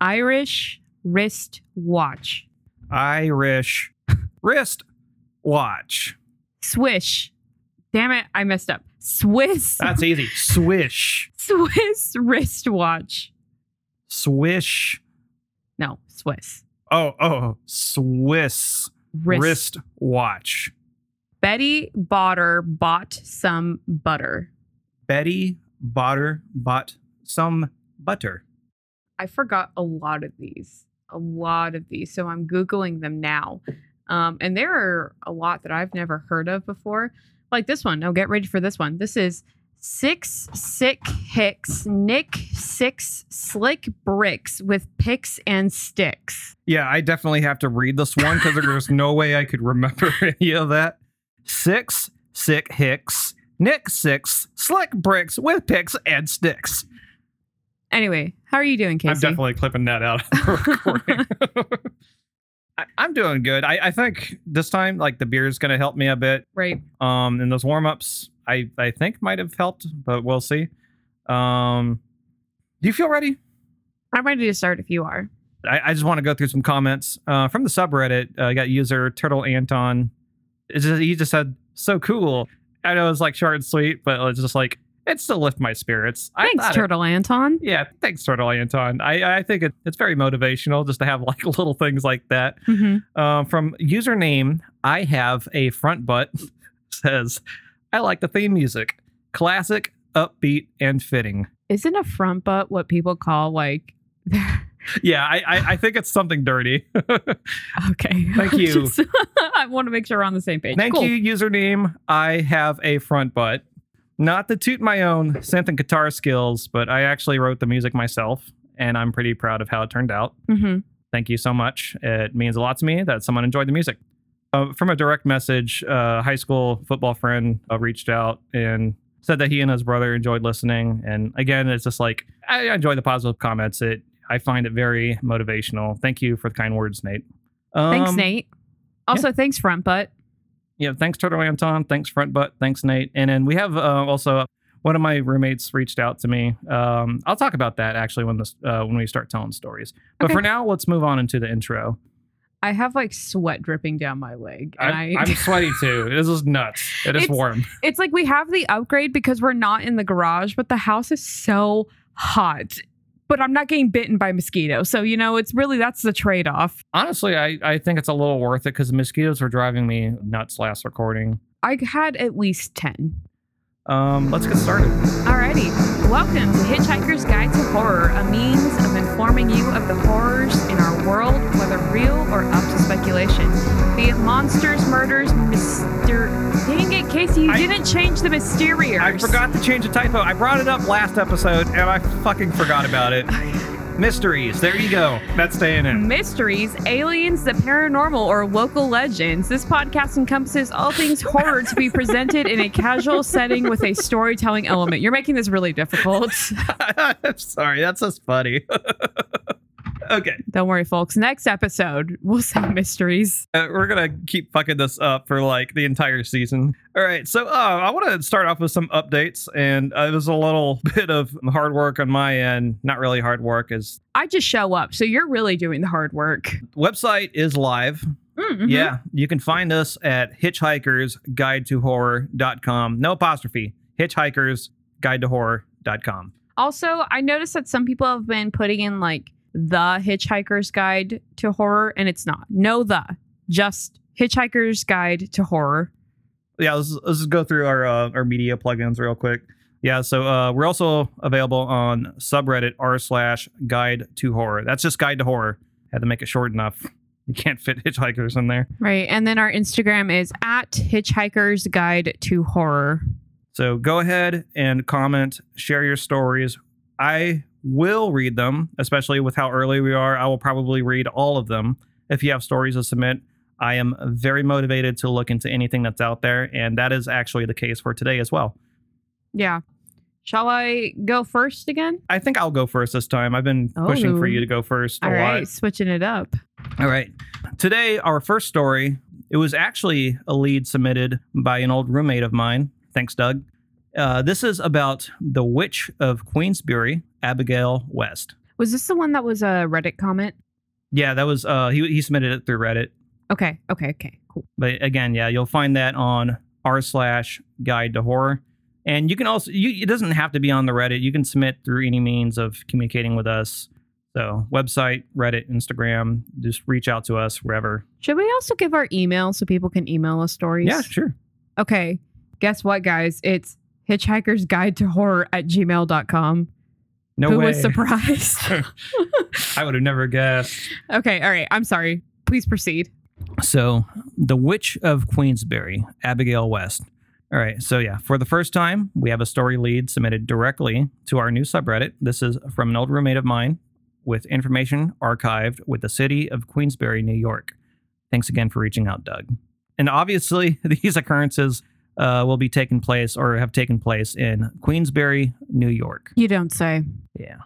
Irish wrist watch. Irish wrist watch. Swish. Damn it, I messed up. Swiss. That's easy. Swish. Swiss wristwatch. Swish. No, Swiss. Oh, oh, oh. Swiss Wrist. wrist watch. Betty Botter bought some butter. Betty Botter bought some butter. I forgot a lot of these. A lot of these. So I'm Googling them now. Um, and there are a lot that I've never heard of before. Like this one. Now get ready for this one. This is six sick hicks, Nick six slick bricks with picks and sticks. Yeah, I definitely have to read this one because there's no way I could remember any of that. Six sick hicks, Nick six slick bricks with picks and sticks. Anyway, how are you doing, Casey? I'm definitely clipping that out of the recording. I, I'm doing good. I, I think this time, like the beer is going to help me a bit. right. Um, and those warm ups, I I think might have helped, but we'll see. Um, do you feel ready? I'm ready to start if you are. I, I just want to go through some comments uh, from the subreddit. Uh, I got user Turtle Anton. Just, he just said, "So cool." I know it's like short and sweet, but it's just like it still lift my spirits. Thanks, thought it- Turtle Anton. yeah, thanks, Turtle Anton. I I think it, it's very motivational just to have like little things like that. Mm-hmm. Um, from username, I have a front butt says, "I like the theme music, classic, upbeat, and fitting." Isn't a front butt what people call like? Yeah, I I, I think it's something dirty. okay. Thank you. Just- I want to make sure we're on the same page. Thank Cool. you, username. I have a front butt. Not to toot my own synth and guitar skills, but I actually wrote the music myself, and I'm pretty proud of how it turned out. Mm-hmm. Thank you so much. It means a lot to me that someone enjoyed the music. Uh, from a direct message, uh, high school football friend uh, reached out and said that he and his brother enjoyed listening. And again, it's just like I enjoy the positive comments. It I find it very motivational. Thank you for the kind words, Nate. Thanks, Um, Nate. Also, thanks, front butt. Yeah, thanks Turtle Anton. Thanks Front Butt. Thanks Nate. And then we have uh, also one of my roommates reached out to me. Um, I'll talk about that actually when this uh, when we start telling stories. But Okay. for now, let's move on into the intro. I have like sweat dripping down my leg, and I, I, I'm sweaty too. This is nuts. It is It's- warm. it's like we have the upgrade because we're not in the garage, but the house is so hot. But I'm not getting bitten by mosquitoes, so you know it's really that's the trade off. Honestly, I, I think it's a little worth it because the mosquitoes were driving me nuts last recording. I had at least ten. Um, let's get started. Alrighty, welcome to Hitchhiker's Guide to Horror, a means of informing you of the horrors in our world, whether real or up to speculation. Be it monsters, murders, myster. Dang it, Casey, you I- didn't change the mysterious. I forgot to change the typo. I brought it up last episode and I fucking forgot about it. Mysteries. There you go. That's staying in. Mysteries, aliens, the paranormal, or local legends. This podcast encompasses all things horror to be presented in a casual setting with a storytelling element. You're making this really difficult. I'm sorry. That's just funny. okay. Don't worry, folks. Next episode, we'll solve mysteries. Uh, we're gonna keep fucking this up for like the entire season. All right, so uh, I want to start off with some updates, and uh, it was a little bit of hard work on my end. Not really hard work, is I just show up, so you're really doing the hard work. website is live. Mhm. Yeah, you can find us at hitchhikersguidetohorror.com. No apostrophe. Hitchhikersguidetohorror.com. Also, I noticed that some people have been putting in like the Hitchhiker's Guide to Horror, and it's not. No, the just Hitchhiker's Guide to Horror. yeah, let's, let's go through our uh, our media plugins real quick. Yeah, so uh, we're also available on subreddit r slash guide to horror. That's just guide to horror. Had to make it short enough. You can't fit hitchhikers in there. Right. And then our Instagram is at Hitchhiker's Guide to Horror. So go ahead and comment, share your stories. I will read them, especially with how early we are. I will probably read all of them. If you have stories to submit, I am very motivated to look into anything that's out there, and that is actually the case for today as well. Yeah. Shall I go first again? I think I'll go first this time. I've been pushing for Oh. you to go first All lot. switching it up. All right. Today, our first story, it was actually a lead submitted by an old roommate of mine. Thanks, Doug. Uh, this is about the Witch of Queensbury, Abigail West. Was this the one that was a Reddit comment? Yeah, that was uh he he submitted it through Reddit. Okay, okay, okay, cool. But again, yeah, you'll find that on r slash guide to horror. And you can also you it doesn't have to be on the Reddit. You can submit through any means of communicating with us. So website, Reddit, Instagram, just reach out to us wherever. Should we also give our email so people can email us stories? Yeah, sure. Okay. Guess what, guys? It's hitchhiker's guide to horror at gmail.com. No Who way. was surprised? I would have never guessed. okay, all right. I'm sorry. Please proceed. So, The Witch of Queensbury, Abigail West. All right. So, yeah, for the first time, we have a story lead submitted directly to our new subreddit. This is from an old roommate of mine with information archived with the city of Queensbury, New York. Thanks again for reaching out, Doug. And obviously, these occurrences uh, will be taking place or have taken place in Queensbury, New York. You don't say. Yeah.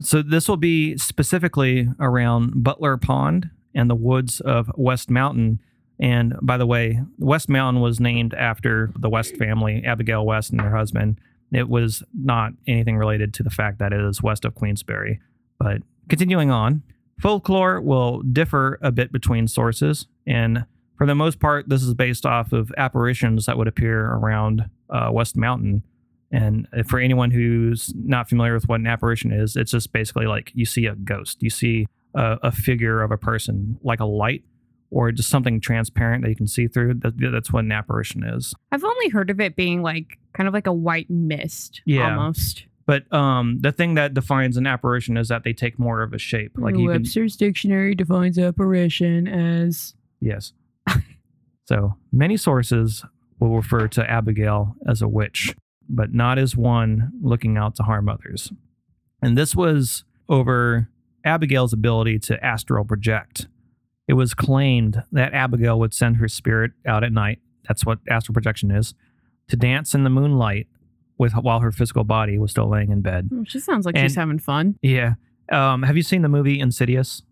So this will be specifically around Butler Pond and the woods of West Mountain. And by the way, West Mountain was named after the West family, Abigail West and her husband. It was not anything related to the fact that it is west of Queensbury. But continuing on, folklore will differ a bit between sources. And for the most part, this is based off of apparitions that would appear around uh, West Mountain. And for anyone who's not familiar with what an apparition is, it's just basically like you see a ghost, you see a, a figure of a person, like a light or just something transparent that you can see through. That, that's what an apparition is. I've only heard of it being like kind of like a white mist Yeah. almost. But um, the thing that defines an apparition is that they take more of a shape. Like you can, Webster's dictionary defines apparition as yes. So many sources will refer to Abigail as a witch, but not as one looking out to harm others. And this was over Abigail's ability to astral project. It was claimed that Abigail would send her spirit out at night. That's what astral projection is, to dance in the moonlight with while her physical body was still laying in bed. Hmm, she sounds like she's having fun. Yeah. Um, have you seen the movie Insidious?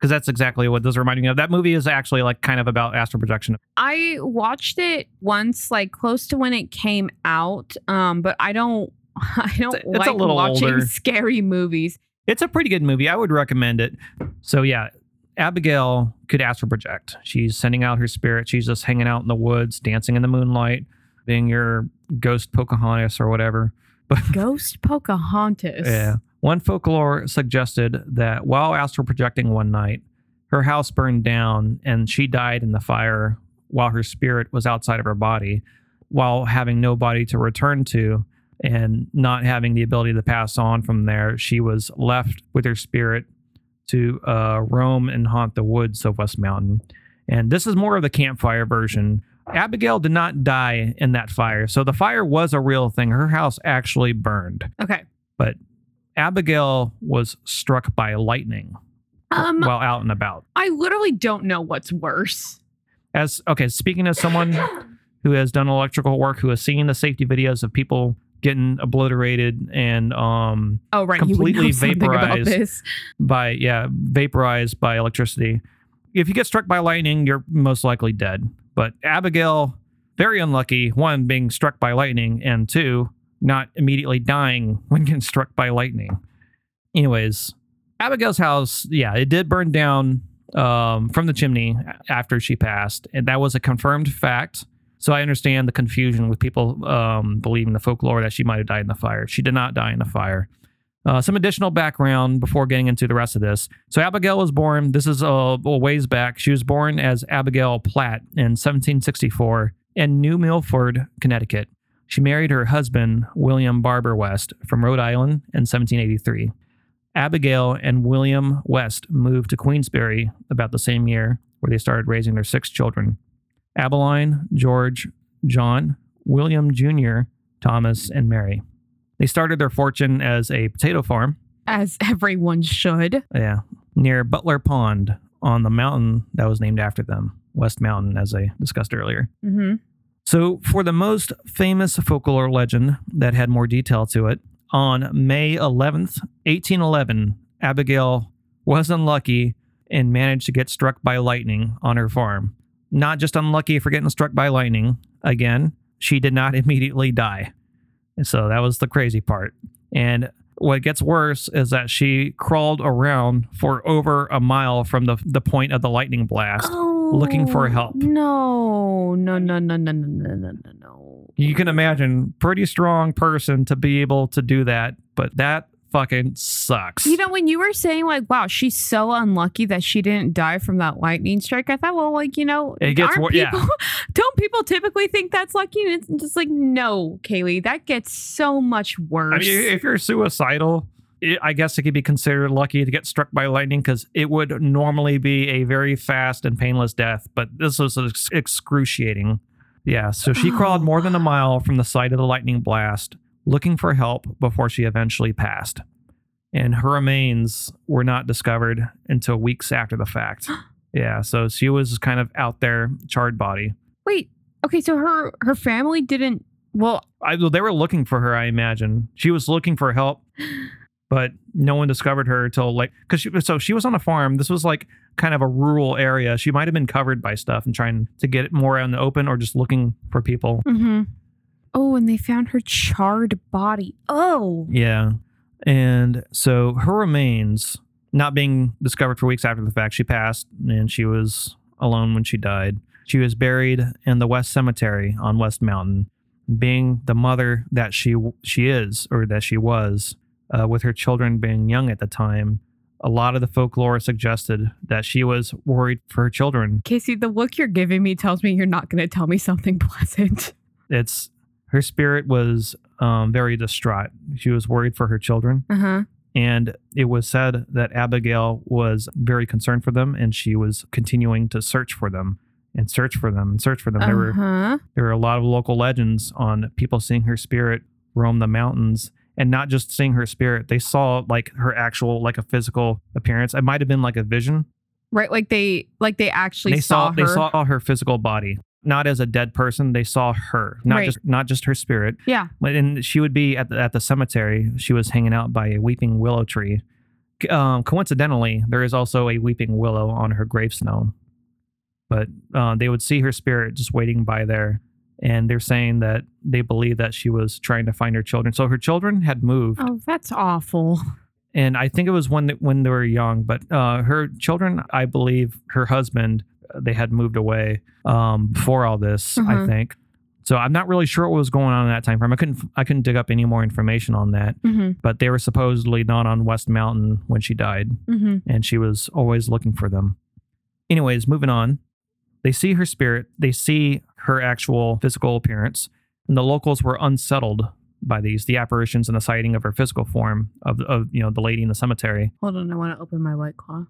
Because that's exactly what this is reminding me of. That movie is actually like kind of about astral projection. I watched it once, like close to when it came out. Um, but I don't I don't It's it's like little watching older. scary movies. It's a pretty good movie. I would recommend it. So yeah, Abigail could astral project. She's sending out her spirit. She's just hanging out in the woods, dancing in the moonlight, being your ghost Pocahontas or whatever. But Ghost Pocahontas. Yeah. One folklore suggested that while astral projecting one night, her house burned down and she died in the fire while her spirit was outside of her body, while having no body to return to and not having the ability to pass on from there. She was left with her spirit to uh, roam and haunt the woods of West Mountain. And this is more of the campfire version. Abigail did not die in that fire. So the fire was a real thing. Her house actually burned. Okay. Abigail was struck by lightning Um, while out and about. I literally don't know what's worse. As okay, speaking as someone who has done electrical work, who has seen the safety videos of people getting obliterated and um Oh, right. you would know Completely vaporized. by yeah vaporized by electricity. If you get struck by lightning, you're most likely dead. But Abigail, very unlucky. One being struck by lightning, and two not immediately dying when getting struck by lightning. Anyways, Abigail's house, yeah, it did burn down um, from the chimney after she passed, and that was a confirmed fact. So I understand the confusion with people um, believing the folklore that she might have died in the fire. She did not die in the fire. Uh, some additional background before getting into the rest of this. So Abigail was born. This is a, a ways back. She was born as Abigail Platt in 1764 in New Milford, Connecticut. She married her husband William Barber West from Rhode Island in 1783. Abigail and William West moved to Queensbury about the same year, where they started raising their six children: Abeline, George, John, William Jr., Thomas, and Mary. They started their fortune as a potato farm, As everyone should. yeah, near Butler Pond on the mountain that was named after them, West Mountain, as I discussed earlier. hmm So, for the most famous folklore legend that had more detail to it, on May 11th, 1811, Abigail was unlucky and managed to get struck by lightning on her farm. Not just unlucky for getting struck by lightning, again, she did not immediately die. So that was the crazy part. And what gets worse is that she crawled around for over a mile from the, the point of the lightning blast. Oh, looking for help. No, no, no, no, no, no, no, no, no, no. You can imagine, pretty strong person to be able to do that, but that fucking sucks. You know, when you were saying like, "Wow, she's so unlucky that she didn't die from that lightning strike," I thought, well, like you know, It gets wor- yeah. people, Don't people typically think that's lucky? And it's just like, no, Kaely, that gets so much worse. I mean, if you're suicidal, it, I guess it could be considered lucky to get struck by lightning because it would normally be a very fast and painless death, but this was ex- excruciating. Yeah, so she oh, crawled Oh. more than a mile from the site of the lightning blast, looking for help before she eventually passed. And her remains were not discovered until weeks after the fact. Yeah, so she was kind of out there, charred body. Wait, okay, so her her family didn't. Well, I, well, they were looking for her, I imagine. She was looking for help, but no one discovered her till like because she so she was on a farm. This was like kind of a rural area. She might have been covered by stuff and trying to get it more out in the open or just looking for people. hmm oh, and they found her charred body. Oh, Yeah. And so her remains not being discovered for weeks after the fact, she passed and she was alone when she died. She was buried in the West Cemetery on West Mountain, being the mother that she she is or that she was, uh, with her children being young at the time. A lot of the folklore suggested that she was worried for her children. Casey, the look you're giving me tells me you're not going to tell me something pleasant. It's her spirit was um, very distraught. She was worried for her children. Uh huh. And it was said that Abigail was very concerned for them and she was continuing to search for them and search for them and search for them. There, Uh were, there were a lot of local legends on people seeing her spirit roam the mountains and not just seeing her spirit. They saw like her actual, like a physical appearance. It might have been like a vision. Right, like they like they actually they saw, saw, they her. saw her physical body. Not as a dead person, they saw her, not Right. just not just her spirit. yeah. And she would be at the, at the cemetery. She was hanging out by a weeping willow tree. Um, coincidentally, there is also a weeping willow on her gravestone. But uh, they would see her spirit just waiting by there. And they're saying that they believe that she was trying to find her children. So her children had moved. Oh, that's awful. And I think it was when, when they were young. But uh, her children, I believe her husband, uh, they had moved away um, before all this, I Mhm. think. So I'm not really sure what was going on in that time frame. I couldn't I couldn't dig up any more information on that. hmm But they were supposedly not on West Mountain when she died, hmm and she was always looking for them. Anyways, moving on. They see her spirit, they see her actual physical appearance, and the locals were unsettled by these, the apparitions and the sighting of her physical form of, of you know, the lady in the cemetery. Hold on, I want to open my white claw.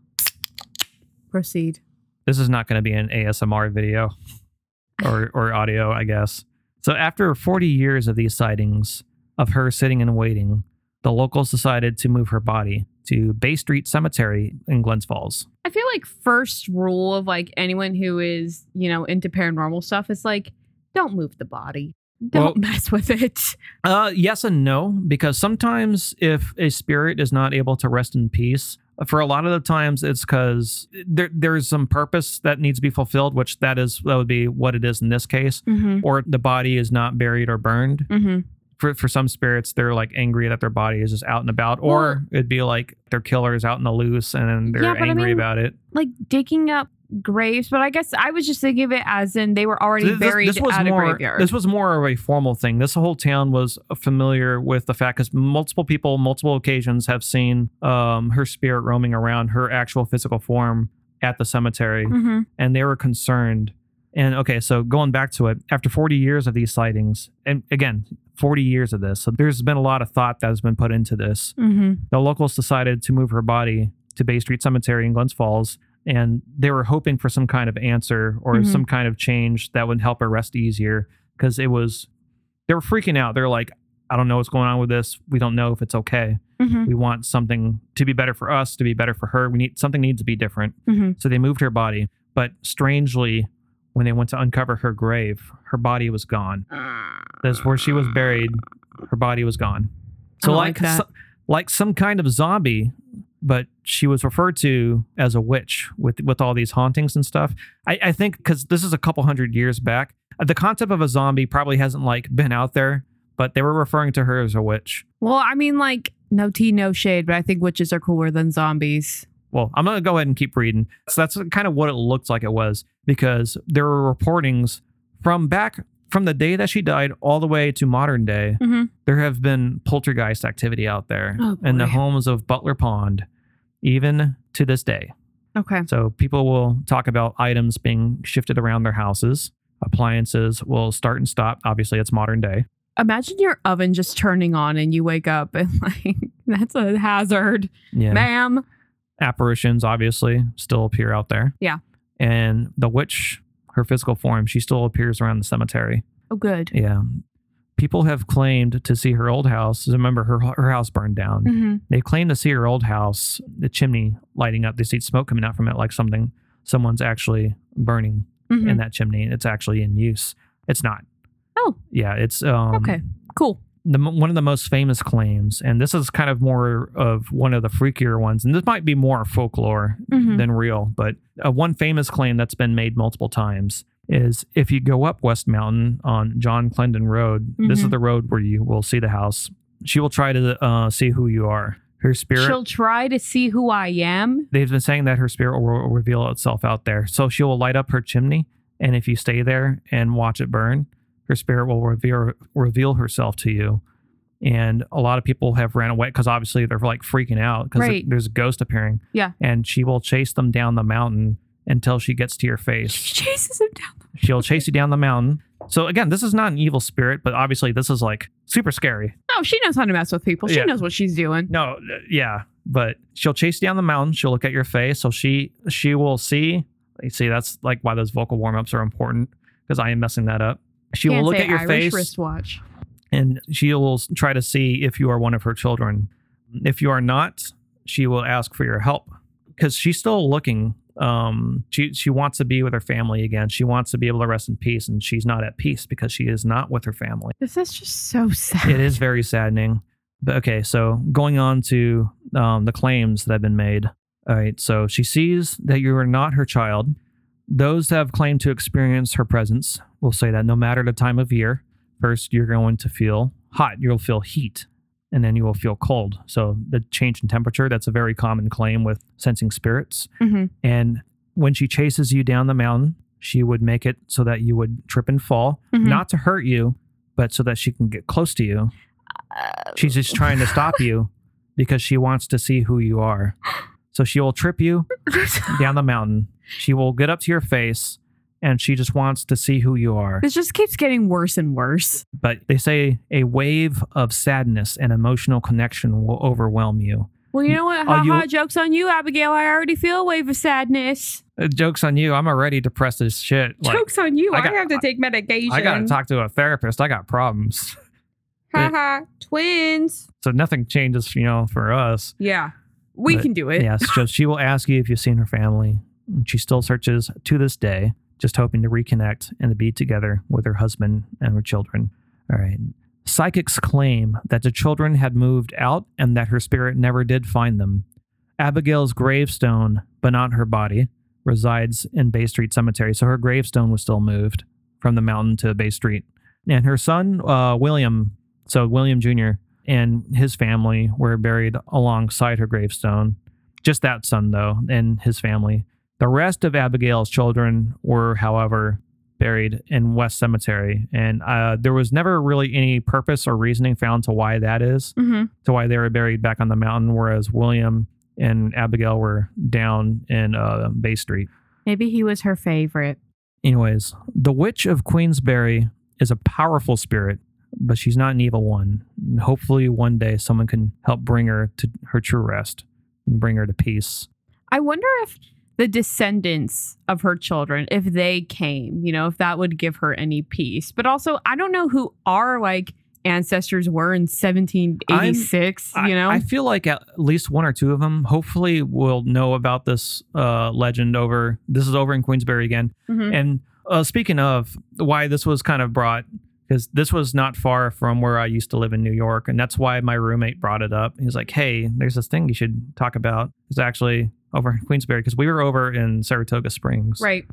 Proceed. This is not going to be an ASMR video or, or audio, I guess. So, after 40 years of these sightings of her sitting and waiting, the locals decided to move her body to Bay Street Cemetery in Glens Falls. I feel like first rule of like anyone who is, you know, into paranormal stuff is like, don't move the body. Don't Well- mess with it. Uh, yes and no, because sometimes if a spirit is not able to rest in peace, for a lot of the times it's because there, there's some purpose that needs to be fulfilled, which that is that would be what it is in this case, Mm-hmm. or the body is not buried or burned. Mm-hmm. For for some spirits they're like angry that their body is just out and about or it'd be like their killer is out in the loose and they're Yeah, but I angry mean, about it Like digging up graves, but I guess I was just thinking of it as in they were already This- this- buried this was at more a graveyard. this was more of a formal thing this whole town was familiar with the fact because multiple people multiple occasions have seen um her spirit roaming around her actual physical form at the cemetery mm-hmm. and they were concerned. And okay, so going back to it, after 40 years of these sightings, and again, 40 years of this, so there's been a lot of thought that has been put into this. Mm-hmm. The locals decided to move her body to Bay Street Cemetery in Glens Falls, and they were hoping for some kind of answer or Mhm. some kind of change that would help her rest easier because it was, they were freaking out. They're like, I don't know what's going on with this. We don't know if it's okay. Mm-hmm. We want something to be better for us, to be better for her. We need something needs to be different. Mm-hmm. So they moved her body. But strangely, when they went to uncover her grave, her body was gone. That's where she was buried. Her body was gone. So like like so- like some kind of zombie, but she was referred to as a witch with with all these hauntings and stuff. I, I think because this is a couple hundred years back, the concept of a zombie probably hasn't like been out there, but they were referring to her as a witch. Well, I mean, like No tea, no shade, but I think witches are cooler than zombies. Well, I'm going to go ahead and keep reading. So that's kind of what it looked like it was because there were reportings from back from the day that she died all the way to modern day. Mm-hmm. There have been poltergeist activity out there Oh, in the homes of Butler Pond, even to this day. Okay. So people will talk about items being shifted around their houses. Appliances will start and stop. Obviously, it's modern day. Imagine your oven just turning on and you wake up and like that's a hazard, Yeah. ma'am. Apparitions obviously still appear out there. Yeah. And the witch, her physical form, she still appears around the cemetery. Oh, good. Yeah. People have claimed to see her old house. Remember, her her house burned down. Mm-hmm. They claim to see her old house, the chimney lighting up. They see smoke coming out from it, like something someone's actually burning Mm-hmm. in that chimney. It's actually in use. It's not. Oh. Yeah, it's um, okay. Cool. The one of the most famous claims, and this is kind of more of one of the freakier ones, and this might be more folklore Mhm. than real, but uh, one famous claim that's been made multiple times is if you go up West Mountain on John Clendon Road, this is Mhm. the road where you will see the house. She will try to uh, see who you are. Her spirit. She'll try to see who I am. they've been saying that her spirit will reveal itself out there. So she will light up her chimney, and if you stay there and watch it burn, her spirit will reveal reveal herself to you. And a lot of people have ran away because obviously they're like freaking out because Right. there's a ghost appearing. Yeah. and she will chase them down the mountain until she gets to your face. She chases him down. She'll chase you down the mountain. So again, this is not an evil spirit, but obviously this is like super scary. No, she knows how to mess with people. She Yeah. knows what she's doing. No, uh, yeah, but she'll chase you down the mountain. She'll look at your face, so she she will see. You see, that's like why those vocal warm ups are important because I am messing that up. She will look at your Irish face wristwatch. and she will try to see if you are one of her children. If you are not, she will ask for your help because she's still looking. Um, she she wants to be with her family again. She wants to be able to rest in peace, and she's not at peace because she is not with her family This is just so sad. it is very saddening. But okay, so going on to um, the claims that have been made. All right, so she sees that you are not her child. Those that have claimed to experience her presence will say that no matter the time of year, first you're going to feel hot, you'll feel heat, and then you will feel cold. So the change in temperature, that's a very common claim with sensing spirits. hmm And when she chases you down the mountain, she would make it so that you would trip and fall, Mhm. not to hurt you, but so that she can get close to you. She's just trying to stop you because she wants to see who you are. So she will trip you down the mountain. She will get up to your face and she just wants to see who you are. this just keeps getting worse and worse. But they say a wave of sadness and emotional connection will overwhelm you. Well, you know what? Ha you- ha. Joke's on you, Abigail. I already feel a wave of sadness. Uh, joke's on you. I'm already depressed as shit. Like, Joke's on you. I I, have to take medication. I got to talk to a therapist. I got problems. Ha ha. Twins. So nothing changes, you know, for us. Yeah. We But, can do it. Yes, so she will ask you if you've seen her family. And She still searches to this day, just hoping to reconnect and to be together with her husband and her children. All right. Psychics claim that the children had moved out and that her spirit never did find them. Abigail's gravestone, but not her body, resides in Bay Street Cemetery. So her gravestone was still moved from the mountain to Bay Street. And her son, uh, William, so William Jr., and his family were buried alongside her gravestone. Just that son, though, and his family. The rest of Abigail's children were, however, buried in West Cemetery. And uh, there was never really any purpose or reasoning found to why that is, hmm to why they were buried back on the mountain, whereas William and Abigail were down in uh, Bay Street. Maybe he was her favorite. Anyways, the Witch of Queensbury is a powerful spirit, but she's not an evil one. And hopefully, one day someone can help bring her to her true rest and bring her to peace. I wonder if the descendants of her children, if they came, you know, if that would give her any peace. But also, I don't know who our like ancestors were in 1786, I- you know? I, feel like at least one or two of them hopefully will know about this uh, legend over. This is over in queensbury again. Mhm. And uh, speaking of why this was kind of brought, because this was not far from where I used to live in New York, and that's why my roommate brought it up. He's like, "Hey, there's this thing you should talk about." It's actually over in Queensbury because we were over in Saratoga Springs. Right.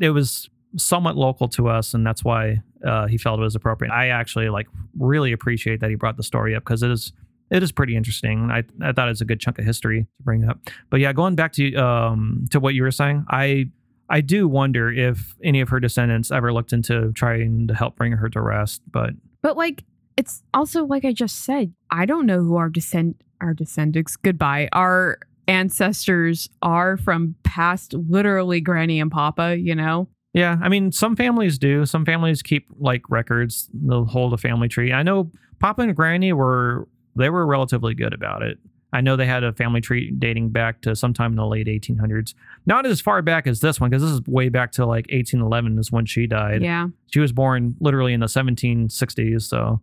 It was somewhat local to us, and that's why uh, he felt it was appropriate. I actually like really appreciate that he brought the story up because it is it is pretty interesting. I I thought it was a good chunk of history to bring up. But yeah, going back to um to what you were saying, I I do wonder if any of her descendants ever looked into trying to help bring her to rest. But But like it's also like I just said, I don't know who our descend our descendants goodbye. Our ancestors are from past literally granny and papa, you know? yeah, I mean, some families do. Some families keep like records. They'll hold a family tree. I know Papa and Granny were they were relatively good about it. I know they had a family tree dating back to sometime in the late 1800s. Not as far back as this one, because this is way back to like 1811 is when she died. Yeah. She was born literally in the 1760s, so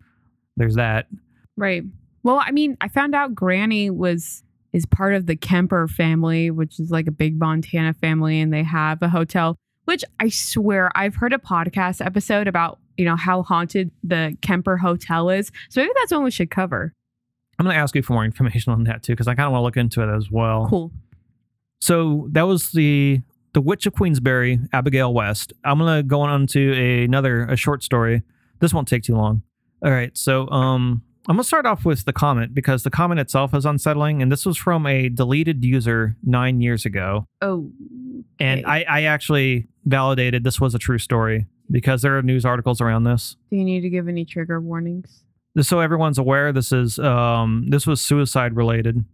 there's that. Right. Well, I mean, I found out Granny was is part of the Kemper family, which is like a big Montana family, and they have a hotel. Which I swear I've heard a podcast episode about, you know, how haunted the Kemper Hotel is. So maybe that's one we should cover. I'm going to ask you for more information on that too, because I kind of want to look into it as well. Cool. So that was the the Witch of Queensbury, Abigail West. I'm gonna go on to a, another a short story. This won't take too long. All right, so um, I'm gonna start off with the comment because the comment itself is unsettling, and this was from a deleted user nine years ago, Oh. and. I, I actually validated this was a true story because there are news articles around this. Do you need to give any trigger warnings? Just so everyone's aware, this is um, this was suicide related,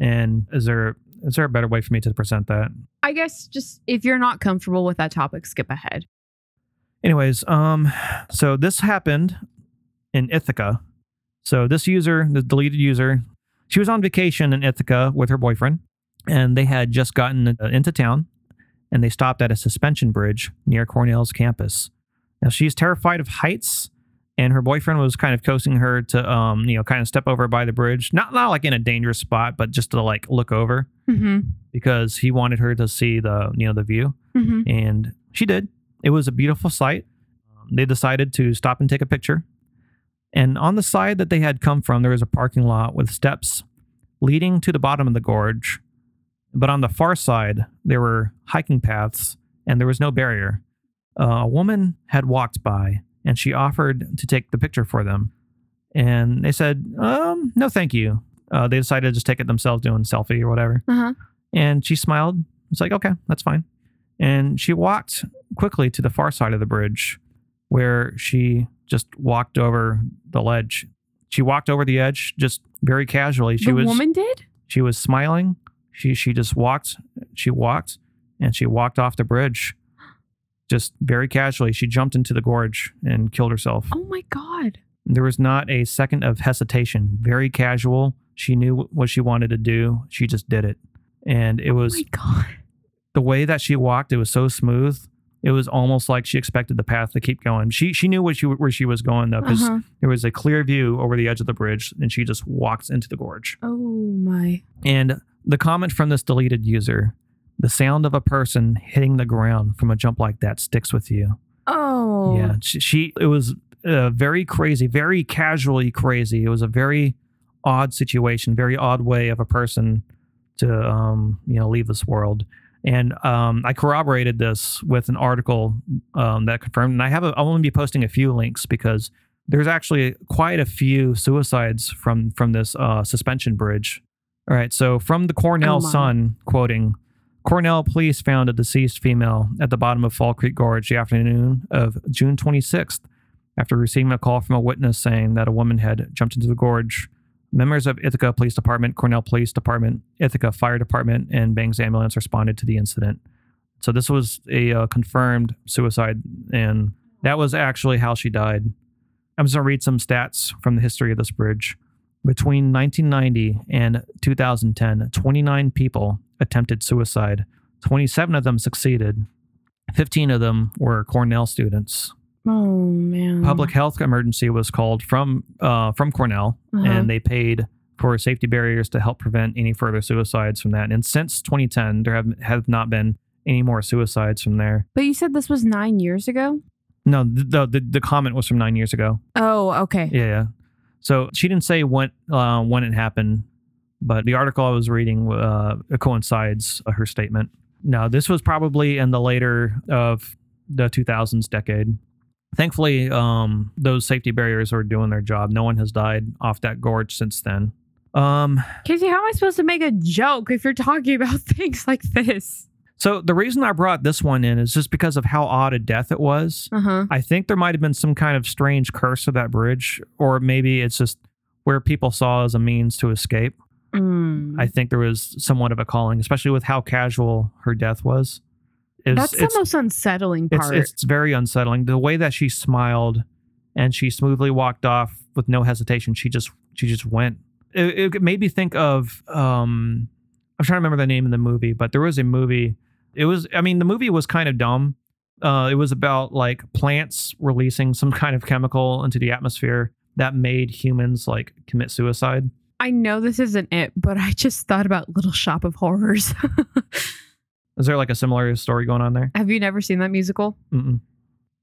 and is there is there a better way for me to present that? I guess just if you're not comfortable with that topic, skip ahead. Anyways, um, so this happened in Ithaca. So this user, the deleted user, she was on vacation in Ithaca with her boyfriend, and they had just gotten uh, into town, and they stopped at a suspension bridge near Cornell's campus. Now she's terrified of heights, and her boyfriend was kind of coaxing her to, um, you know, kind of step over by the bridge, not not like in a dangerous spot, but just to like look over Mm-hmm. because he wanted her to see the, you know, the view Mm-hmm. and she did. It was a beautiful sight. Um, they decided to stop and take a picture. And on the side that they had come from, there was a parking lot with steps leading to the bottom of the gorge. But on the far side, there were hiking paths and there was no barrier. Uh, a woman had walked by and she offered to take the picture for them. And they said, um, no, thank you. Uh, they decided to just take it themselves, doing selfie or whatever. Uh-huh. And she smiled. It's like, okay, that's fine. And she walked quickly to the far side of the bridge where she just walked over the ledge. She walked over the edge just very casually. She the was woman did? she was smiling. She she just walked, she walked and she walked off the bridge just very casually. She jumped into the gorge and killed herself. Oh my god. There was not a second of hesitation. Very casual. She knew what she wanted to do. She just did it. And it Oh was my god. the way that she walked, it was so smooth. It was almost like she expected the path to keep going. She she knew what she where she was going though, because Uh-huh. there was a clear view over the edge of the bridge, and she just walked into the gorge. Oh my. And the comment from this deleted user: "The sound of a person hitting the ground from a jump like that sticks with you." Oh. Yeah, she, she it was uh, very crazy, very casually crazy. It was a very odd situation, very odd way of a person to um, you know leave this world. And um, I corroborated this with an article um, that confirmed. And I have a, I want to be posting a few links because there's actually quite a few suicides from from this uh, suspension bridge. All right, so from the Cornell Oh. Sun, quoting. Cornell police found a deceased female at the bottom of Fall Creek Gorge the afternoon of June 26th after receiving a call from a witness saying that a woman had jumped into the gorge. Members of Ithaca Police Department, Cornell Police Department, Ithaca Fire Department, and Bangs Ambulance responded to the incident. So this was a uh, confirmed suicide, and that was actually how she died. I'm just gonna read some stats from the history of this bridge. Between 1990 and 2010, 29 people attempted suicide. 27 of them succeeded. 15 of them were Cornell students. Oh man. Public health emergency was called from uh, from Cornell, Uh-huh. and they paid for safety barriers to help prevent any further suicides from that. And since 2010, there have have not been any more suicides from there. But you said this was nine years ago? No, the the, the comment was from nine years ago. Oh, okay. Yeah, yeah. So she didn't say when uh, when it happened, but the article I was reading uh, coincides uh, her statement. Now, this was probably in the later of the 2000s decade. Thankfully, um, those safety barriers are doing their job. No one has died off that gorge since then. Um, Casey, how am I supposed to make a joke if you're talking about things like this? so the reason I brought this one in is just because of how odd a death it was. Uh huh. I think there might have been some kind of strange curse of that bridge, or maybe it's just where people saw as a means to escape. Mm. I think there was somewhat of a calling, especially with how casual her death was. It's, That's the most unsettling it's, part. it's very unsettling. The way that she smiled and she smoothly walked off with no hesitation. She just she just went. It, it made me think of um I'm trying to remember the name of the movie, but there was a movie. It was I mean the movie was kind of dumb. Uh, it was about like plants releasing some kind of chemical into the atmosphere that made humans like commit suicide. I know this isn't it, but I just thought about Little Shop of Horrors. Is there like a similar story going on there? Have you never seen that musical? Mm-mm.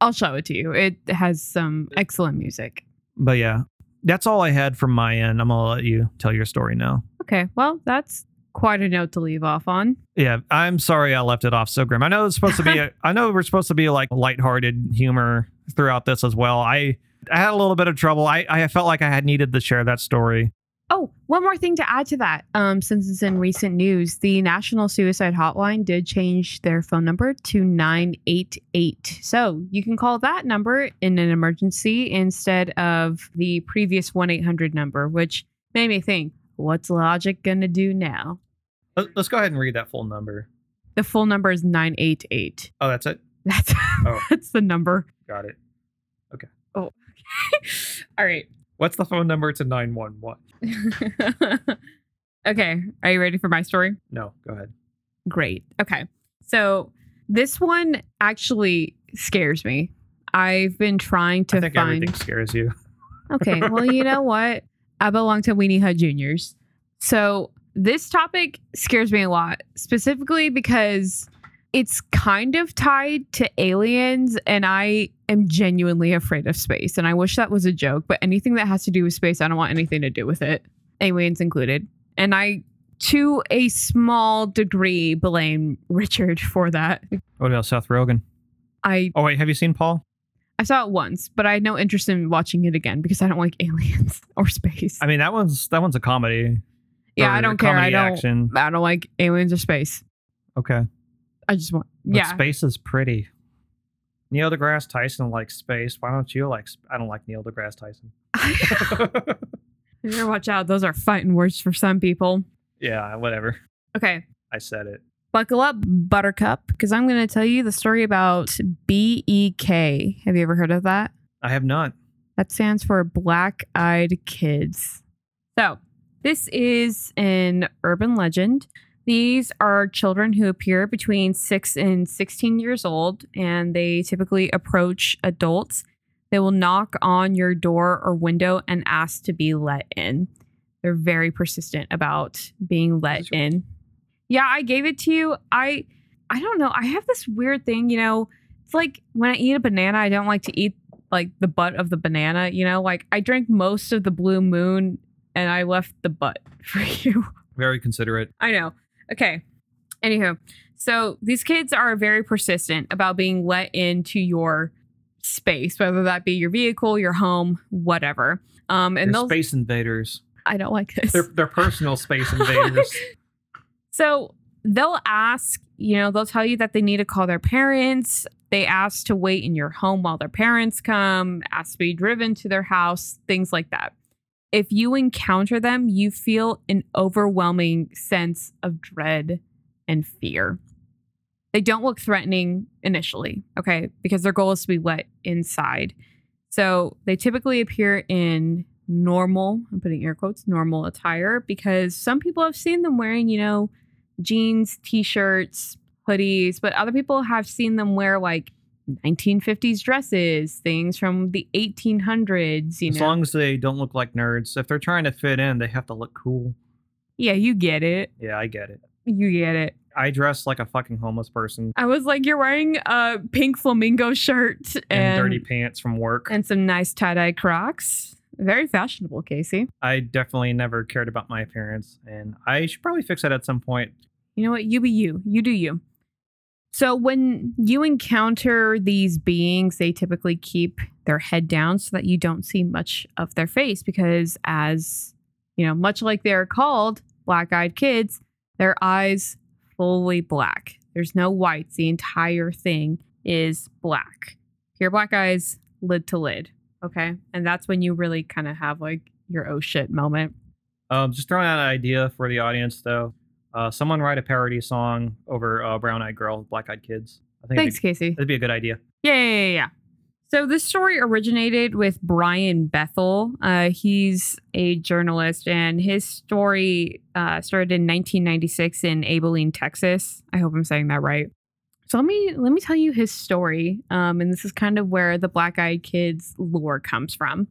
I'll show it to you. It has some excellent music. But yeah, that's all I had from my end. I'm gonna let you tell your story now. Okay, well, that's quite a note to leave off on. Yeah, I'm sorry I left it off so grim. I know it's supposed to be. A, I know we're supposed to be like lighthearted humor throughout this as well. I I had a little bit of trouble. I I felt like I had needed to share that story. Oh, one more thing to add to that. Um, since it's in recent news, the National Suicide Hotline did change their phone number to 988. So you can call that number in an emergency instead of the previous 1 800 number, which made me think, what's Logic going to do now? Let- Let's go ahead and read that full number. The full number is 988. Oh, that's it. That's, Oh. that's the number. Got it. Okay. Oh, All right. What's the phone number to nine one one? okay. Are you ready for my story? No, go ahead. Great. Okay. So this one actually scares me. I've been trying to I think find. everything scares you. Okay. Well, you know what? I belong to Weenie Hut Juniors. So this topic scares me a lot, specifically because it's kind of tied to aliens, and I am genuinely afraid of space. And I wish that was a joke, but anything that has to do with space, I don't want anything to do with it, aliens included. And I, to a small degree, blame Richard for that. What about Seth Rogen? I Oh wait, have you seen Paul? I saw it once, but I had no interest in watching it again because I don't like aliens or space. I mean that one's that one's a comedy. yeah, I don't care. I don't. Action. I don't like aliens or space. Okay. I just want. But Yeah. space is pretty. Neil deGrasse Tyson likes space. Why don't you like? sp- I don't like Neil deGrasse Tyson. you better watch out. Those are fighting words for some people. yeah, whatever. Okay. I said it. Buckle up, Buttercup, because I'm going to tell you the story about BEK. Have you ever heard of that? I have not. That stands for Black Eyed Kids. So, this is an urban legend. These are children who appear between 6 and 16 years old, and they typically approach adults. They will knock on your door or window and ask to be let in. They're very persistent about being let in. Yeah, I gave it to you. I I don't know. I have this weird thing, you know, it's like when I eat a banana, I don't like to eat like the butt of the banana, you know? Like I drank most of the blue moon and I left the butt for you. Very considerate. I know. Okay. Anywho, so these kids are very persistent about being let into your space, whether that be your vehicle, your home, whatever. Um, and They're space invaders. I don't like this. They're they're personal space invaders. So they'll ask, you know, they'll tell you that they need to call their parents. They ask to wait in your home while their parents come, ask to be driven to their house, things like that. If you encounter them, you feel an overwhelming sense of dread and fear. They don't look threatening initially, okay, because their goal is to be let inside. So they typically appear in normal, I'm putting air quotes, normal attire because some people have seen them wearing, you know, jeans, t-shirts, hoodies, but other people have seen them wear like 1950s dresses, things from the 1800s, you as know. long as they don't look like nerds. If they're trying to fit in, they have to look cool. yeah, you get it. Yeah, I get it. You get it. I dress like a fucking homeless person I was like, you're wearing a pink flamingo shirt and, and dirty pants from work. and some nice tie-dye Crocs. Very fashionable, Casey. I definitely never cared about my appearance, and I should probably fix that at some point. You know what? You be you. You do you. So when you encounter these beings, they typically keep their head down so that you don't see much of their face because as you know, much like they're called black eyed kids, their eyes fully black. There's no whites. The entire thing is black. Pure black eyes, lid to lid. Okay. And that's when you really kind of have like your oh shit moment. Um, just throwing out an idea for the audience, though. Uh, someone write a parody song over uh, Brown Eyed Girl, Black Eyed Kids. I think Thanks, that'd, be, Casey. that'd be a good idea. Yeah, yeah, yeah, yeah. So this story originated with Brian Bethel. Uh, he's a journalist, and his story uh, started in 1996 in Abilene, Texas. I hope I'm saying that right. So let me let me tell you his story, um, and this is kind of where the Black Eyed Kids lore comes from.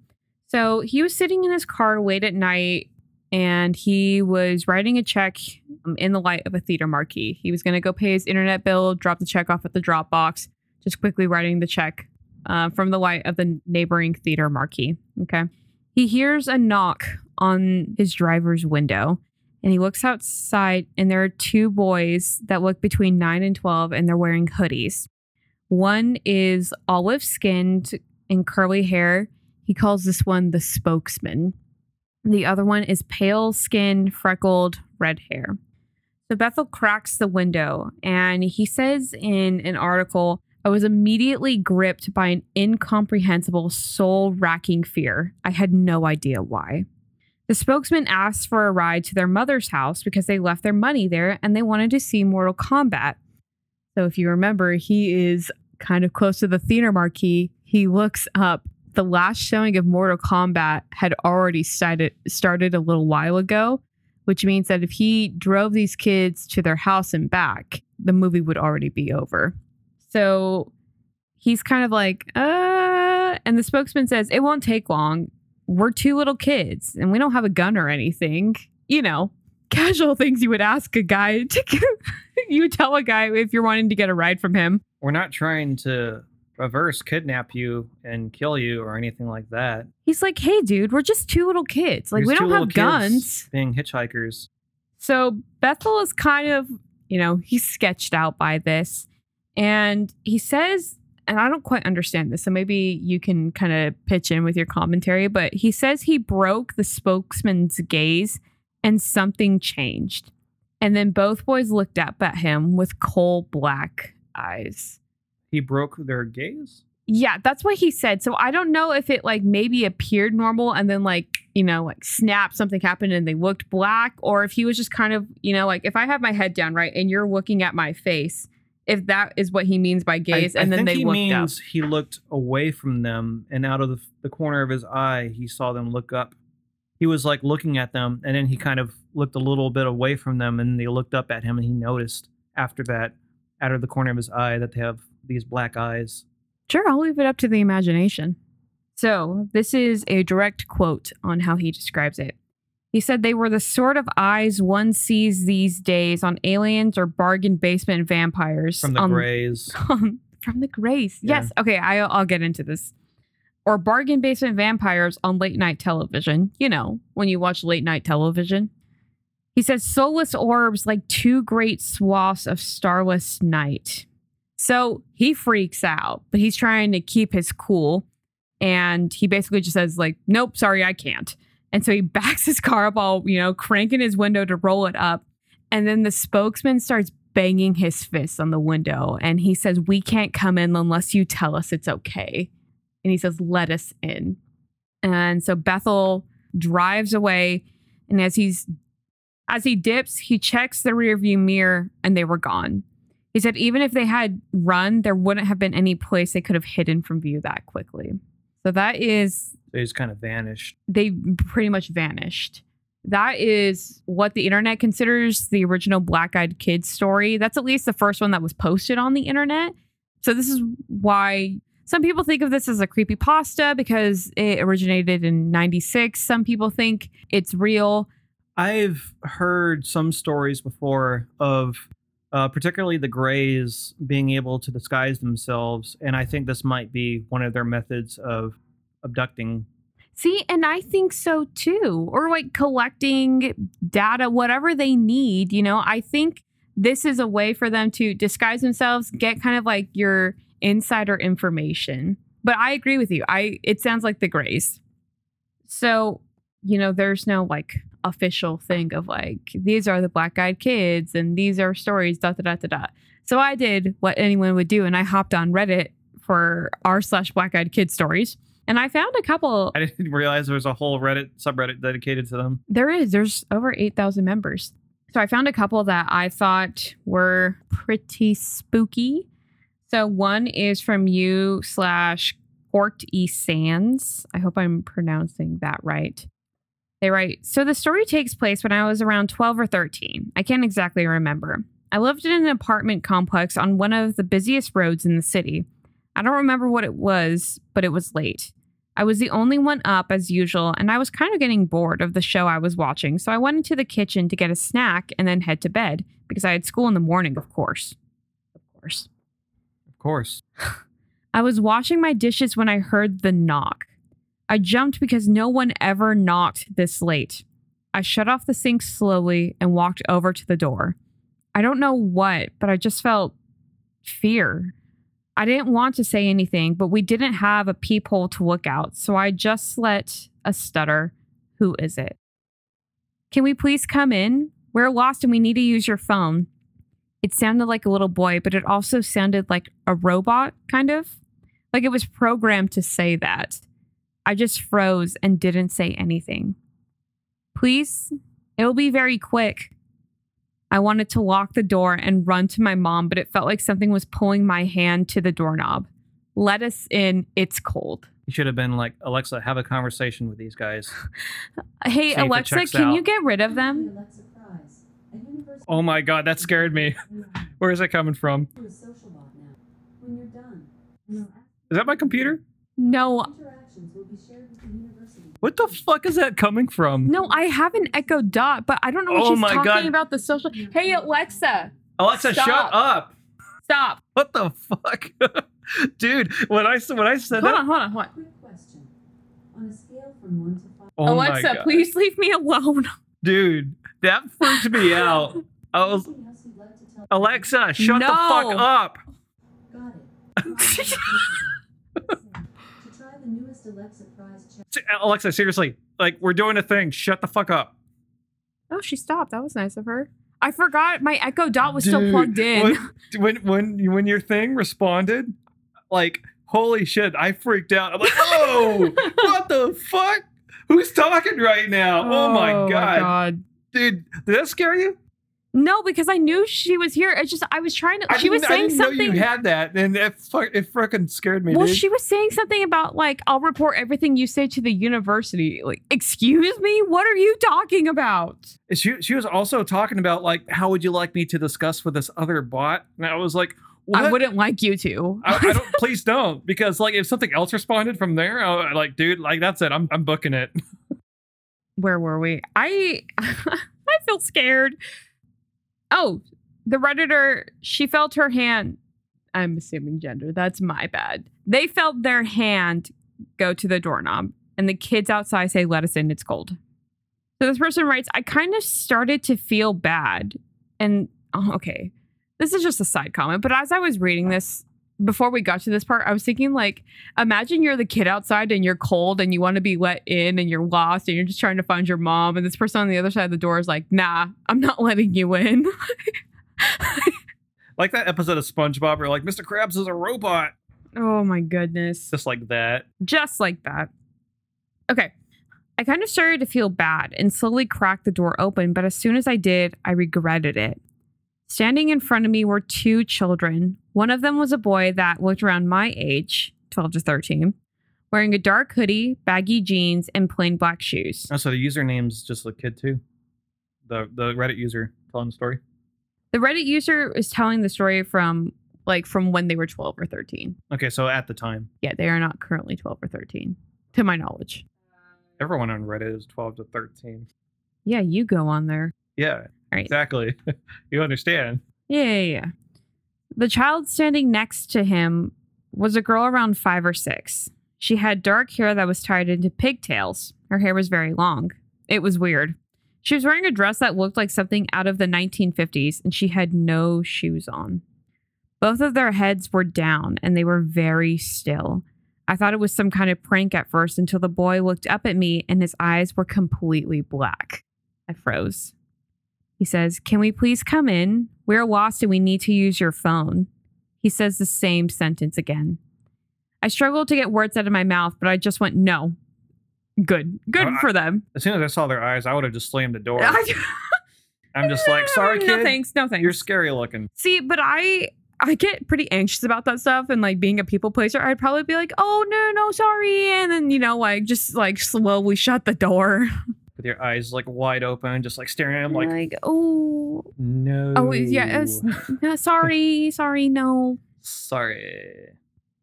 So he was sitting in his car late at night, and he was writing a check um, in the light of a theater marquee. He was going to go pay his internet bill, drop the check off at the drop box, just quickly writing the check uh, from the light of the neighboring theater marquee. Okay. He hears a knock on his driver's window and he looks outside, and there are two boys that look between 9 and 12, and they're wearing hoodies. One is olive skinned and curly hair. He calls this one the spokesman. The other one is pale skinned, freckled, red hair. So Bethel cracks the window and he says in an article, I was immediately gripped by an incomprehensible, soul racking fear. I had no idea why. The spokesman asked for a ride to their mother's house because they left their money there and they wanted to see Mortal Kombat. So, if you remember, he is kind of close to the theater marquee. He looks up. The last showing of Mortal Kombat had already started, started a little while ago, which means that if he drove these kids to their house and back, the movie would already be over. So he's kind of like, uh, and the spokesman says, it won't take long. We're two little kids and we don't have a gun or anything. You know, casual things you would ask a guy to, you would tell a guy if you're wanting to get a ride from him. We're not trying to reverse kidnap you and kill you or anything like that. He's like, hey, dude, we're just two little kids. Like, There's we don't have guns. Being hitchhikers. So Bethel is kind of, you know, he's sketched out by this. And he says, and I don't quite understand this, so maybe you can kind of pitch in with your commentary, but he says he broke the spokesman's gaze and something changed. And then both boys looked up at him with coal black eyes. He broke their gaze. Yeah, that's what he said. So I don't know if it like maybe appeared normal and then like, you know, like snap, something happened and they looked black, or if he was just kind of, you know, like if I have my head down, right, and you're looking at my face, if that is what he means by gaze, I, and I then think they he looked means he looked away from them, and out of the, the corner of his eye, he saw them look up. He was like looking at them, and then he kind of looked a little bit away from them, and they looked up at him, and he noticed after that, out of the corner of his eye, that they have these black eyes. Sure, I'll leave it up to the imagination. So this is a direct quote on how he describes it. He said they were the sort of eyes one sees these days on aliens or bargain basement vampires. From the on- Greys. Um, from the Grays. Yeah. Yes. Okay, I, I'll get into this. Or bargain basement vampires on late night television. You know, when you watch late night television. He says soulless orbs like two great swaths of starless night. So he freaks out, but he's trying to keep his cool. And he basically just says, like, nope, sorry, I can't. And so he backs his car up all, you know, cranking his window to roll it up. And then the spokesman starts banging his fists on the window and he says, We can't come in unless you tell us it's okay. And he says, Let us in. And so Bethel drives away. And as he's as he dips, he checks the rearview mirror and they were gone. He said even if they had run, there wouldn't have been any place they could have hidden from view that quickly. So that is They just kind of vanished. they pretty much vanished. That is what the internet considers the original Black Eyed Kids story. That's at least the first one that was posted on the internet. So this is why some people think of this as a creepy pasta because it originated in 96. Some people think it's real. I've heard some stories before of uh, particularly the Greys being able to disguise themselves, and I think this might be one of their methods of abducting. See, and I think so too. Or like collecting data, whatever they need. You know, I think this is a way for them to disguise themselves, get kind of like your insider information. But I agree with you. I it sounds like the Grays. So, you know, there's no like official thing of like these are the black eyed kids and these are stories da da da da da. So I did what anyone would do and I hopped on Reddit for r slash black eyed kid stories and I found a couple. I didn't realize there was a whole Reddit subreddit dedicated to them. There is. There's over eight thousand members. So I found a couple that I thought were pretty spooky. So one is from you slash Court E Sands. I hope I'm pronouncing that right. They write So the story takes place when I was around 12 or 13. I can't exactly remember. I lived in an apartment complex on one of the busiest roads in the city. I don't remember what it was, but it was late. I was the only one up as usual, and I was kind of getting bored of the show I was watching, so I went into the kitchen to get a snack and then head to bed because I had school in the morning, of course. Of course. Of course. I was washing my dishes when I heard the knock. I jumped because no one ever knocked this late. I shut off the sink slowly and walked over to the door. I don't know what, but I just felt fear. I didn't want to say anything, but we didn't have a peephole to look out, so I just let a stutter. Who is it? Can we please come in? We're lost and we need to use your phone. It sounded like a little boy, but it also sounded like a robot, kind of. Like it was programmed to say that. I just froze and didn't say anything. Please, it'll be very quick. I wanted to lock the door and run to my mom, but it felt like something was pulling my hand to the doorknob. Let us in, it's cold. You should have been like, Alexa, have a conversation with these guys. Hey, See Alexa, checks can you get rid of them? Alexa Prize, a university Oh my God, that scared me. Where is that coming from? to a social bot now. When you're done, your Is that my computer? No, interactions will be shared with the university. What the fuck is that coming from? no, I have an Echo Dot, but I don't know what Oh she's my talking God. about the social. Hey, Alexa, Alexa, Stop. shut up. stop. What the fuck? Dude, when I when I said Hold that, on, hold on, hold on. Quick question. On a scale from 1 to 5, oh my Alexa, God. please leave me alone. dude, that freaked me out. I was anything else you'd like to tell Alexa, shut the fuck up. Got it. Try the social bot. to try the newest Alexa Prize check. Alexa, seriously, like we're doing a thing. Shut the fuck up. Oh, she stopped. That was nice of her. I forgot my Echo Dot was still Dude, plugged in. When when when when your thing responded, like holy shit, I freaked out. I'm like, oh, what the fuck? Who's talking right now? Oh, my, oh god. god. dude, did that scare you? No, because I knew she was here. It's just I was trying to. I she was didn't- I saying didn't know something. you had that, and it it freaking scared me, well, dude. she was saying something about like I'll report everything you say to the university. Like, excuse me, what are you talking about? she she was also talking about like how would you like me to discuss with this other bot, and I was like, what? I wouldn't like you to. I, I don't. please don't, because like if something else responded from there, I, like, dude, like that's it. I'm I'm booking it. Where were we? I I feel scared. Oh, the redditor. She felt her hand. I'm assuming gender. That's my bad. They felt their hand go to the doorknob, and the kids outside say, "Let us in. It's cold." So this person writes, "I kind of started to feel bad, and oh, okay, this is just a side comment. But as I was reading this." Before we got to this part, I was thinking like, imagine you're the kid outside and you're cold and you want to be let in and you're lost and you're just trying to find your mom and this person on the other side of the door is like, "Nah, I'm not letting you in." Like that episode of SpongeBob where like Mr. Krabs is a robot, oh my goodness. just like that. Just like that. Okay. I kind of started to feel bad and slowly cracked the door open, but as soon as I did, I regretted it. Standing in front of me were two children. One of them was a boy that looked around my age, 12 to 13, wearing a dark hoodie, baggy jeans, and plain black shoes. Oh, so the username's just a kid too. The the Reddit user telling the story. The Reddit user is telling the story from like from when they were 12 or 13. Okay, so at the time, Yeah, they are not currently 12 or 13, to my knowledge. everyone on Reddit is 12 to 13. Yeah, you go on there. Yeah, Right. exactly. you understand. Yeah, yeah, yeah. The child standing next to him was a girl around five or six. She had dark hair that was tied into pigtails. Her hair was very long. It was weird. She was wearing a dress that looked like something out of the 1950s, and she had no shoes on. Both of their heads were down, and they were very still. I thought it was some kind of prank at first until the boy looked up at me and his eyes were completely black. I froze. He says, Can we please come in? We're lost and we need to use your phone. He says the same sentence again. I struggled to get words out of my mouth, but I just went, No. Good. Good Uh, for them. As soon as I saw their eyes, I would have just slammed the door. I'm just like, sorry, kid. No thanks. No thanks. You're scary looking. See, but I I get pretty anxious about that stuff and like being a people pleaser. I'd probably be like, "Oh no, no, sorry," and then you know, like just like slowly shut the door. With your eyes like wide open, just like staring at him like, like, oh, no. oh yeah, no, sorry, sorry, no. Sorry.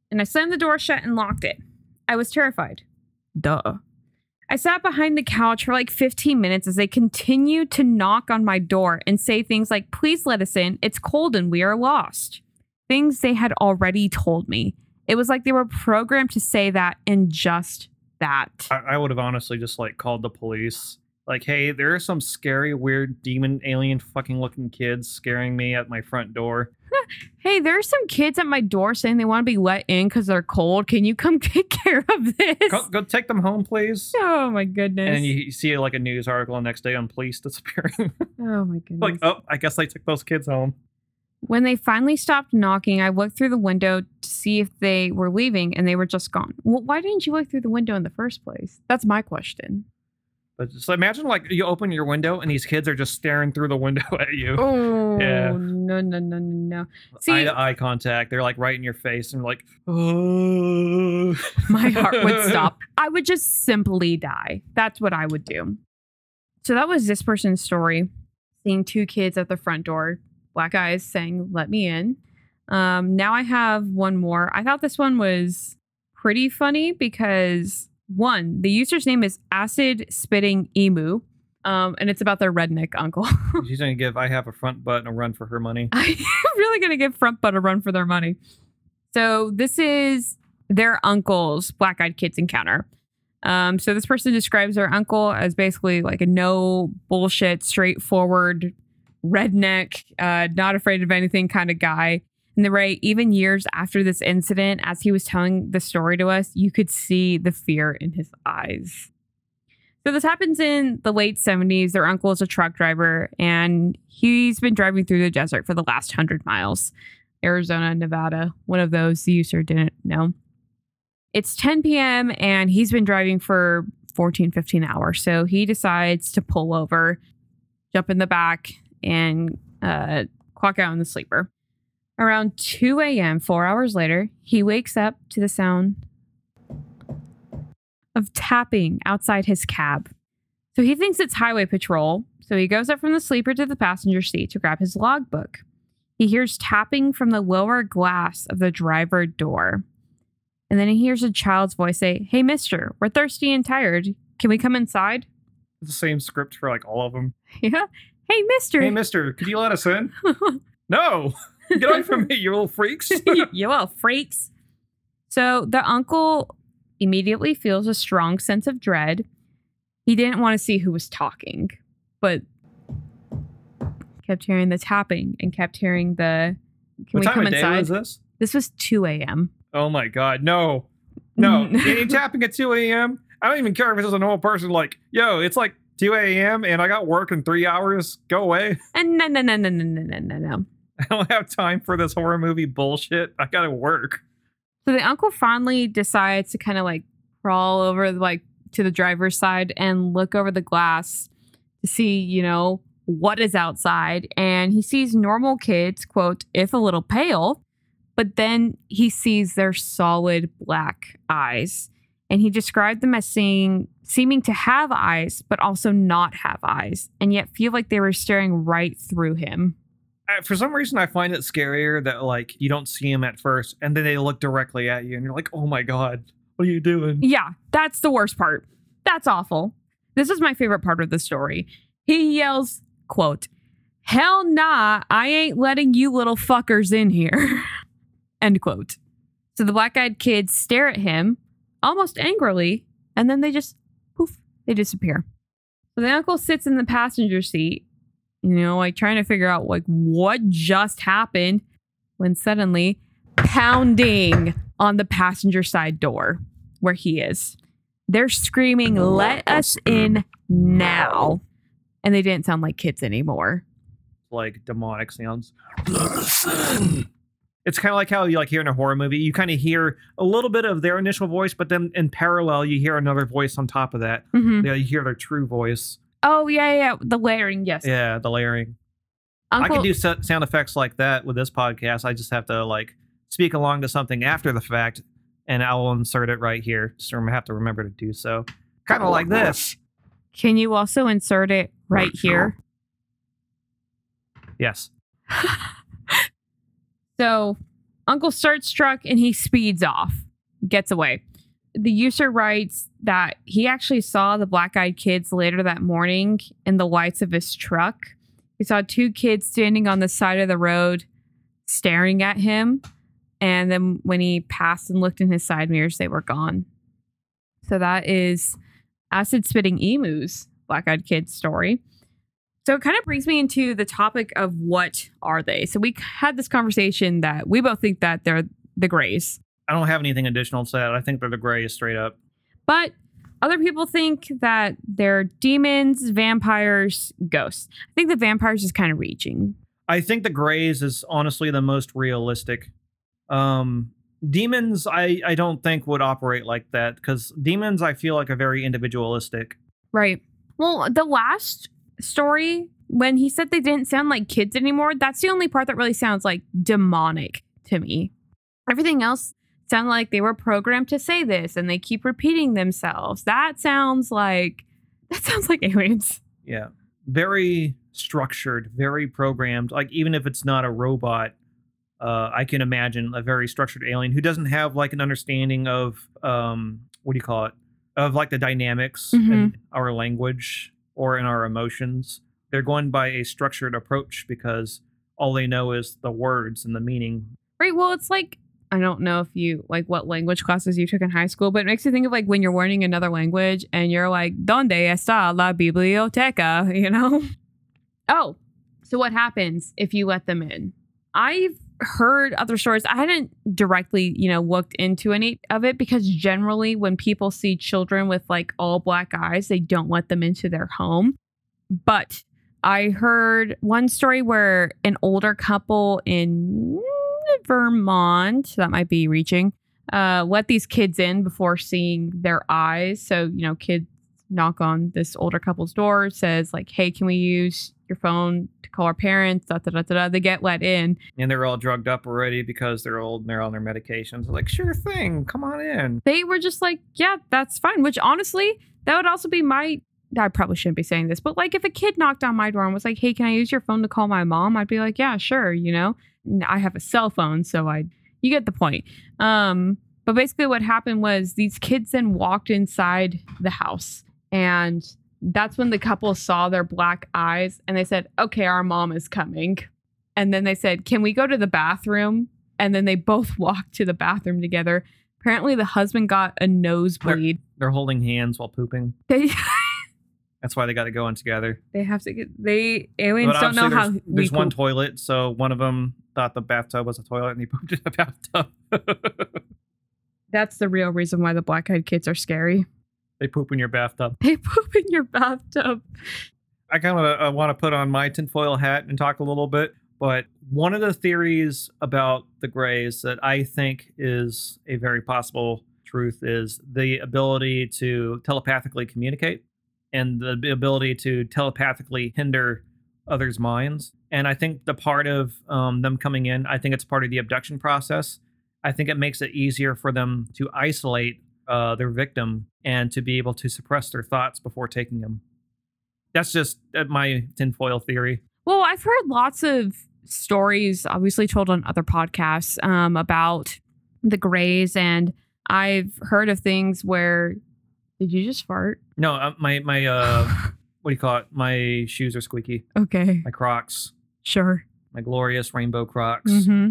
And I slammed the door shut and locked it. I was terrified. Duh. I sat behind the couch for like 15 minutes as they continued to knock on my door and say things like, please let us in. It's cold and we are lost. Things they had already told me. It was like they were programmed to say that and just that. I, I would have honestly just like called the police. Like, hey, there are some scary, weird, demon, alien, fucking looking kids scaring me at my front door. Hey, there's some kids at my door saying they want to be let in because they're cold. Can you come take care of this? Go, go take them home, please. Oh my goodness. And you, you see like a news article the next day on police disappearing. oh my goodness. like, oh, I guess they took those kids home. When they finally stopped knocking, I looked through the window to see if they were leaving and they were just gone. Well, why didn't you look through the window in the first place? That's my question. But just imagine like you open your window and these kids are just staring through the window at you. Oh, Yeah. no, no, no, no, no. eye to eye contact. They're like right in your face and like, oh. my heart would stop. I would just simply die. That's what I would do. So that was this person's story. Seeing two kids at the front door, black eyes saying, let me in. Um, now I have one more. I thought this one was pretty funny because one, the user's name is Acid Spitting Emu. Um, and it's about their redneck uncle. She's gonna give I have a front butt and a run for her money. I'm really going to give Front Butt a run for their money. So, this is their uncle's black eyed kids encounter. Um, so, this person describes their uncle as basically like a no bullshit, straightforward, redneck, uh, not afraid of anything kind of guy. And the write, even years after this incident, as he was telling the story to us, you could see the fear in his eyes. So this happens in the late 70s. Their uncle is a truck driver and he's been driving through the desert for the last 100 miles. Arizona, Nevada, one of those the user didn't know. It's 10 p.m. and he's been driving for 14, 15 hours. So he decides to pull over, jump in the back, and uh, clock out in the sleeper. Around 2 a.m., four hours later, he wakes up to the sound of tapping outside his cab. So he thinks it's highway patrol. So he goes up from the sleeper to the passenger seat to grab his logbook. He hears tapping from the lower glass of the driver door. And then he hears a child's voice say, Hey, mister, we're thirsty and tired. Can we come inside? The same script for like all of them. Yeah. Hey, mister. Hey, mister, could you let us in? no. Get away from me, you little freaks. you all freaks. So the uncle immediately feels a strong sense of dread. He didn't want to see who was talking, but kept hearing the tapping and kept hearing the can what we time come of day inside? was this? This was 2 a.m. Oh my god, no. No. Any tapping at 2 a.m.? I don't even care if it's a normal person like, yo, it's like 2 a.m. and I got work in three hours. Go away. And no, no, no, no, no, no, no, no. I don't have time for this horror movie bullshit. I gotta work. So the uncle finally decides to kind of like crawl over like to the driver's side and look over the glass to see, you know, what is outside. And he sees normal kids, quote, if a little pale, but then he sees their solid black eyes. And he described them as seeing seeming to have eyes, but also not have eyes, and yet feel like they were staring right through him. For some reason, I find it scarier that like you don't see them at first, and then they look directly at you, and you're like, "Oh my god, what are you doing?" Yeah, that's the worst part. That's awful. This is my favorite part of the story. He yells, quote, Hell nah, I ain't letting you little fuckers in here. End quote. So the black eyed kids stare at him almost angrily, and then they just they disappear. So the uncle sits in the passenger seat, you know, like trying to figure out like what just happened when suddenly pounding on the passenger side door where he is. They're screaming, Let us in now. and they didn't sound like kids anymore. like demonic sounds. Listen. It's kind of like how you like hear in a horror movie. You kind of hear a little bit of their initial voice, but then in parallel, you hear another voice on top of that. Mhm. Yeah, you hear their true voice. Oh yeah, yeah, the layering. Yes. Yeah, the layering. I can do so- sound effects like that with this podcast. I just have to like speak along to something after the fact, and I'll insert it right here. Just rem- have to remember to do so. Kind of like this. Can you also insert it right here? Yes. So Uncle starts truck and he speeds off, gets away. The user writes that he actually saw the black eyed kids later that morning in the lights of his truck. He saw two kids standing on the side of the road staring at him. And then when he passed and looked in his side mirrors, they were gone. So that is acid spitting emus, black eyed kids story. So it kind of brings me into the topic of what are they? So we had this conversation that we both think that they're the Greys, I don't have anything additional to that. I think they're the greys straight up. but other people think that they're demons, vampires, ghosts. I think the vampires is kind of reaching. I think the Greys is honestly the most realistic. Um, demons, I I don't think would operate like that because demons, I feel like are very individualistic. Right. Well, the last story, when he said they didn't sound like kids anymore, that's the only part that really sounds like demonic to me. Everything else sounded like they were programmed to say this and they keep repeating themselves. That sounds like that sounds like aliens. Yeah, very structured, very programmed. Like even if it's not a robot, uh, I can imagine a very structured alien who doesn't have like an understanding of um, what do you call it? Of like the dynamics in our language or in our emotions. They're going by a structured approach because all they know is the words and the meaning. Right. Well, it's like I don't know if you like what language classes you took in high school, but it makes you think of like when you're learning another language and you're like, ¿Dónde está la biblioteca? You know? Oh, so what happens if you let them in? I've heard other stories. I hadn't directly, you know, looked into any of it because generally when people see children with like all black eyes, they don't let them into their home. But I heard one story where an older couple in Vermont, that might be reaching, uh, let these kids in before seeing their eyes. So, you know, kids knock on this older couple's door, says, like, hey, can we use your phone to call our parents? Da, da, da, da. They get let in. And they're all drugged up already because they're old and they're on their medications. They're like, sure thing, come on in. They were just like, yeah, that's fine. Which honestly, that would also be my. I probably shouldn't be saying this, but like if a kid knocked on my door and was like, hey, can I use your phone to call my mom? I'd be like, yeah, sure, you know? I have a cell phone, so I you get the point. Um, but basically what happened was these kids then walked inside the house and that's when the couple saw their black eyes and they said, "Okay, our mom is coming." And then they said, "Can we go to the bathroom?" And then they both walked to the bathroom together. Apparently the husband got a nosebleed. They're holding hands while pooping. They That's why they got to go in together. they have to get they aliens But don't know how there's, we there's one poop. toilet, so one of them thought the bathtub was a toilet and he pooped in the bathtub. That's the real reason why the black-eyed kids are scary. They poop in your bathtub. They poop in your bathtub. I kind of uh, want to put on my tinfoil hat and talk a little bit. But one of the theories about the Greys that I think is a very possible truth is the ability to telepathically communicate and the ability to telepathically hinder others' minds. And I think the part of um, them coming in, I think it's part of the abduction process. I think it makes it easier for them to isolate uh, their victim and to be able to suppress their thoughts before taking them. That's just uh, my tinfoil theory. Well, I've heard lots of stories, obviously told on other podcasts, um, about the Greys, and I've heard of things where. Did you just fart? No, uh, my my uh, what do you call it? My shoes are squeaky. Okay, My Crocs, sure. my glorious rainbow Crocs. hmm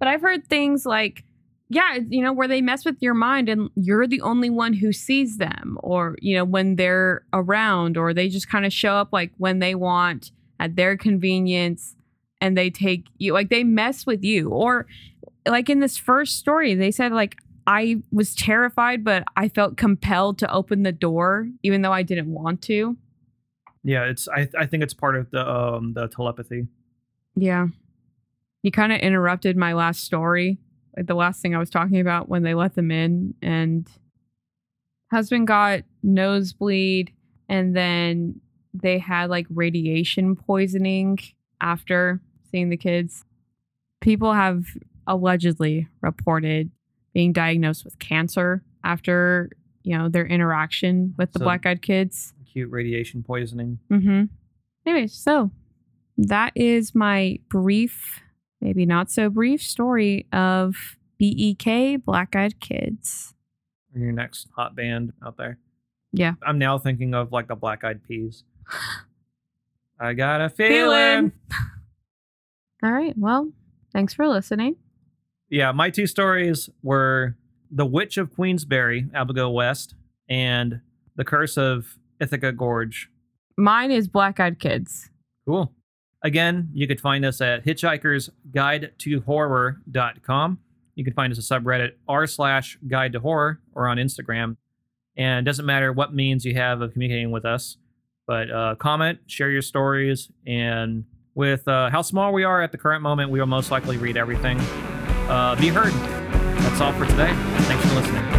But I've heard things like, yeah, you know, where they mess with your mind and you're the only one who sees them, or, you know, when they're around, or they just kind of show up like when they want at their convenience and they take you, like they mess with you. Or, like in this first story, they said, like, I was terrified, but I felt compelled to open the door, even though I didn't want to. Yeah, it's I I think it's part of the um the telepathy. Yeah. You kind of interrupted my last story, like the last thing I was talking about when they let them in and husband got nosebleed and then they had like radiation poisoning after seeing the kids. People have allegedly reported being diagnosed with cancer after, you know, their interaction with the So- black-eyed kids. Acute radiation poisoning. Mm-hmm. Anyway, so that is my brief, maybe not so brief story of BEK Black Eyed Kids. Your next hot band out there. Yeah. I'm now thinking of like the Black Eyed Peas. I got a Feeling. feeling. All right. Well, thanks for listening. Yeah, my two stories were The Witch of Queensbury, Abigail West, and The Curse of Ithaca Gorge. Mine is Black Eyed Kids. Cool. Again, you could find us at hitchhikersguidetohorror.com. You can find us a subreddit r slash guide to horror or on Instagram. And it doesn't matter what means you have of communicating with us, but uh, comment, share your stories, and with uh, how small we are at the current moment, we will most likely read everything. Uh, be heard. That's all for today. Thanks for listening.